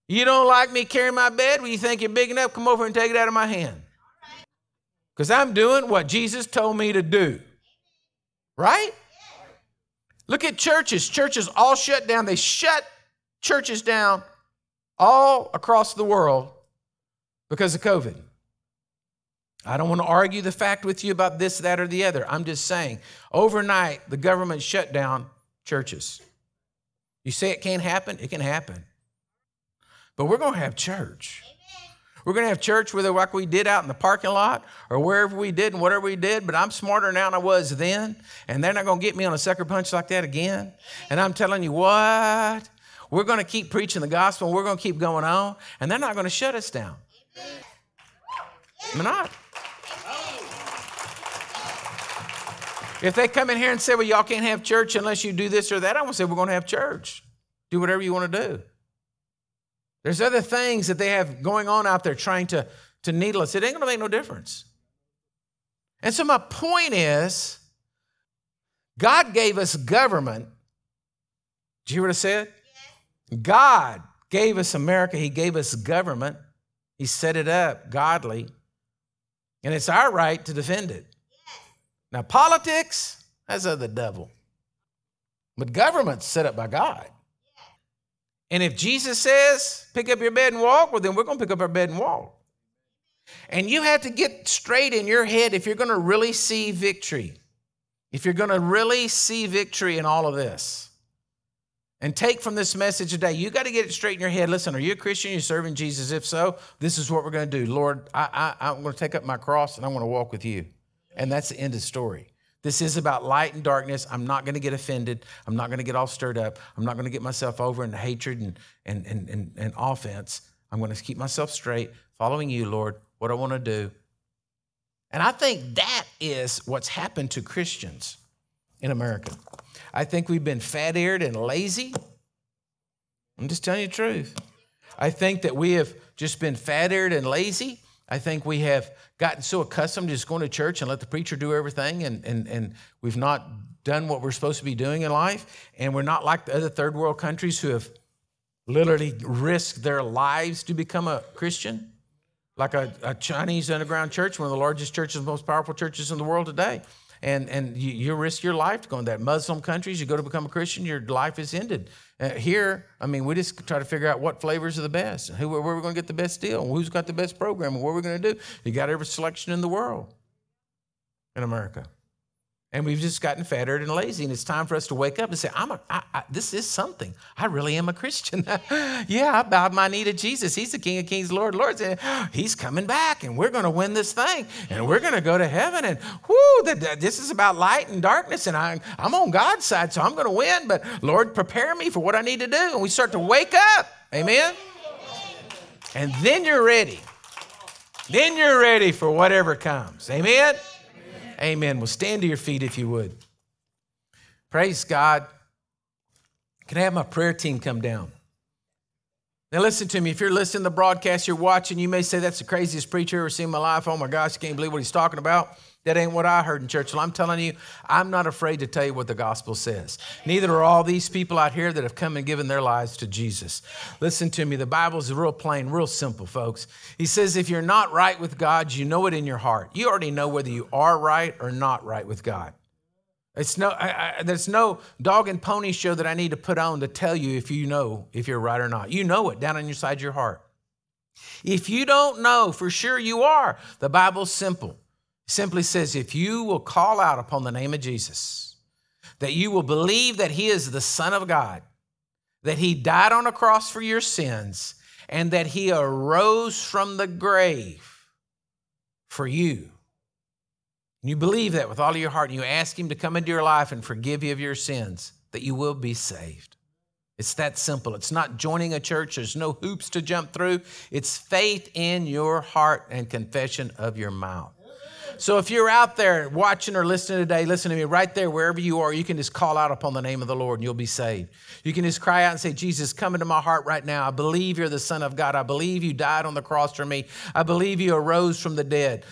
You don't like me carrying my bed? Well, you think you're big enough? Come over and take it out of my hand. Because I'm doing what Jesus told me to do. Right? Look at churches. Churches all shut down. They shut churches down all across the world because of COVID. I don't want to argue the fact with you about this, that, or the other. I'm just saying, overnight, the government shut down churches. You say it can't happen? It can happen. But we're going to have church. We're going to have church whether like we did out in the parking lot or wherever we did and whatever we did, but I'm smarter now than I was then, and they're not going to get me on a sucker punch like that again. And I'm telling you what, we're going to keep preaching the gospel and we're going to keep going on, and they're not going to shut us down. They're not. If they come in here and say, well, y'all can't have church unless you do this or that, I want to say, we're going to have church. Do whatever you want to do. There's other things that they have going on out there trying to, to needle us. It ain't going to make no difference. And so, my point is God gave us government. Did you hear what I said? Yes. God gave us America, He gave us government, He set it up godly, and it's our right to defend it. Now, politics, that's of the devil. But government's set up by God. And if Jesus says, pick up your bed and walk, well, then we're going to pick up our bed and walk. And you have to get straight in your head if you're going to really see victory, if you're going to really see victory in all of this. And take from this message today, you got to get it straight in your head. Listen, are you a Christian? You're serving Jesus? If so, this is what we're going to do. Lord, I, I, I'm going to take up my cross and I'm going to walk with you. And that's the end of the story. This is about light and darkness. I'm not going to get offended. I'm not going to get all stirred up. I'm not going to get myself over into hatred and, and, and, and, and offense. I'm going to keep myself straight, following you, Lord, what I want to do. And I think that is what's happened to Christians in America. I think we've been fat eared and lazy. I'm just telling you the truth. I think that we have just been fat eared and lazy. I think we have gotten so accustomed to just going to church and let the preacher do everything, and, and, and we've not done what we're supposed to be doing in life. And we're not like the other third world countries who have literally risked their lives to become a Christian, like a, a Chinese underground church, one of the largest churches, most powerful churches in the world today and and you, you, risk your life to go in that. Muslim countries, you go to become a Christian, your life is ended. Uh, here, I mean, we just try to figure out what flavors are the best, who, where we're going to get the best deal, who's got the best program, and what we're going to do. You got every selection in the world in America. And we've just gotten fatter and lazy, and it's time for us to wake up and say, "I'm a. I, I, this is something. I really am a Christian. yeah, I bowed my knee to Jesus. He's the King of Kings, Lord, Lords. And he's coming back, and we're going to win this thing, and we're going to go to heaven. And whoo, this is about light and darkness, and I, I'm on God's side, so I'm going to win. But Lord, prepare me for what I need to do. And we start to wake up. Amen. And then you're ready. Then you're ready for whatever comes. Amen. Amen. Well, stand to your feet if you would. Praise God. Can I have my prayer team come down? Now, listen to me. If you're listening to the broadcast, you're watching, you may say, That's the craziest preacher I've ever seen in my life. Oh my gosh, I can't believe what he's talking about. That ain't what I heard in church. Well, I'm telling you, I'm not afraid to tell you what the gospel says. Neither are all these people out here that have come and given their lives to Jesus. Listen to me. The Bible is real plain, real simple, folks. He says, if you're not right with God, you know it in your heart. You already know whether you are right or not right with God. It's no, I, I, there's no dog and pony show that I need to put on to tell you if you know if you're right or not. You know it down on your side your heart. If you don't know for sure you are, the Bible's simple. Simply says, if you will call out upon the name of Jesus, that you will believe that he is the Son of God, that he died on a cross for your sins, and that he arose from the grave for you. And you believe that with all of your heart, and you ask him to come into your life and forgive you of your sins, that you will be saved. It's that simple. It's not joining a church, there's no hoops to jump through. It's faith in your heart and confession of your mouth. So if you're out there watching or listening today, listen to me right there, wherever you are, you can just call out upon the name of the Lord and you'll be saved. You can just cry out and say, Jesus, come into my heart right now. I believe you're the Son of God. I believe you died on the cross for me. I believe you arose from the dead.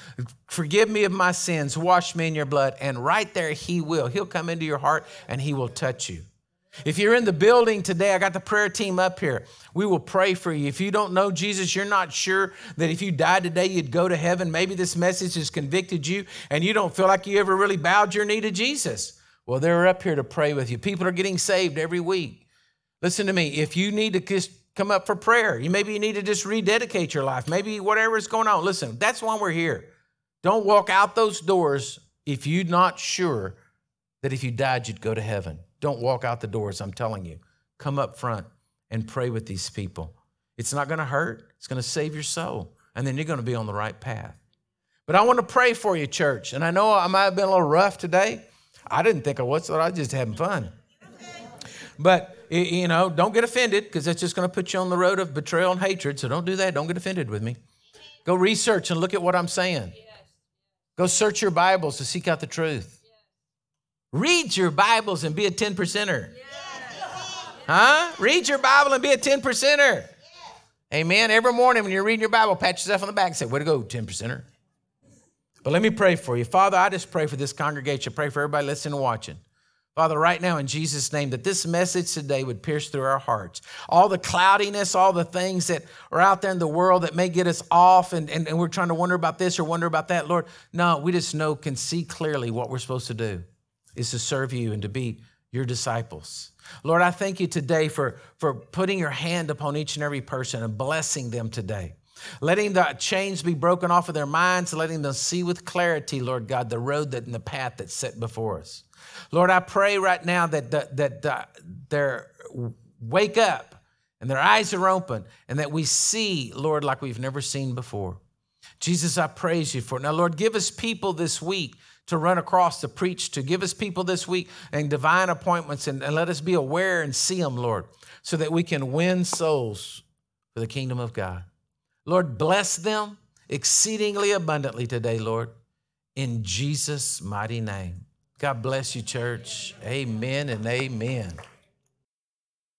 Forgive me of my sins. Wash me in your blood. And right there, He will. He'll come into your heart and He will touch you. If you're in the building today, I got the prayer team up here. We will pray for you. If you don't know Jesus, you're not sure that if you died today, you'd go to heaven. Maybe this message has convicted you and you don't feel like you ever really bowed your knee to Jesus. Well, they're up here to pray with you. People are getting saved every week. Listen to me. If you need to just come up for prayer, you maybe you need to just rededicate your life. Maybe whatever is going on. Listen, that's why we're here. Don't walk out those doors if you're not sure that if you died, you'd go to heaven. Don't walk out the doors, I'm telling you. Come up front and pray with these people. It's not going to hurt, it's going to save your soul, and then you're going to be on the right path. But I want to pray for you, church. And I know I might have been a little rough today. I didn't think I was, so I was just having fun. But, you know, don't get offended because that's just going to put you on the road of betrayal and hatred. So don't do that. Don't get offended with me. Go research and look at what I'm saying. Go search your Bibles to seek out the truth. Read your Bibles and be a 10 percenter. Huh? Read your Bible and be a 10 percenter. Amen. Every morning when you're reading your Bible, pat yourself on the back and say, Way to go, 10 percenter. But let me pray for you. Father, I just pray for this congregation. Pray for everybody listening and watching. Father, right now in Jesus' name, that this message today would pierce through our hearts. All the cloudiness, all the things that are out there in the world that may get us off and, and, and we're trying to wonder about this or wonder about that, Lord. No, we just know, can see clearly what we're supposed to do is to serve you and to be your disciples. Lord, I thank you today for, for putting your hand upon each and every person and blessing them today. Letting the chains be broken off of their minds, letting them see with clarity, Lord God, the road that and the path that's set before us. Lord, I pray right now that, that, that uh, they're wake up and their eyes are open and that we see, Lord, like we've never seen before. Jesus, I praise you for it. Now, Lord, give us people this week to run across to preach to. Give us people this week and divine appointments and, and let us be aware and see them, Lord, so that we can win souls for the kingdom of God. Lord, bless them exceedingly abundantly today, Lord, in Jesus' mighty name. God bless you, church. Amen and amen.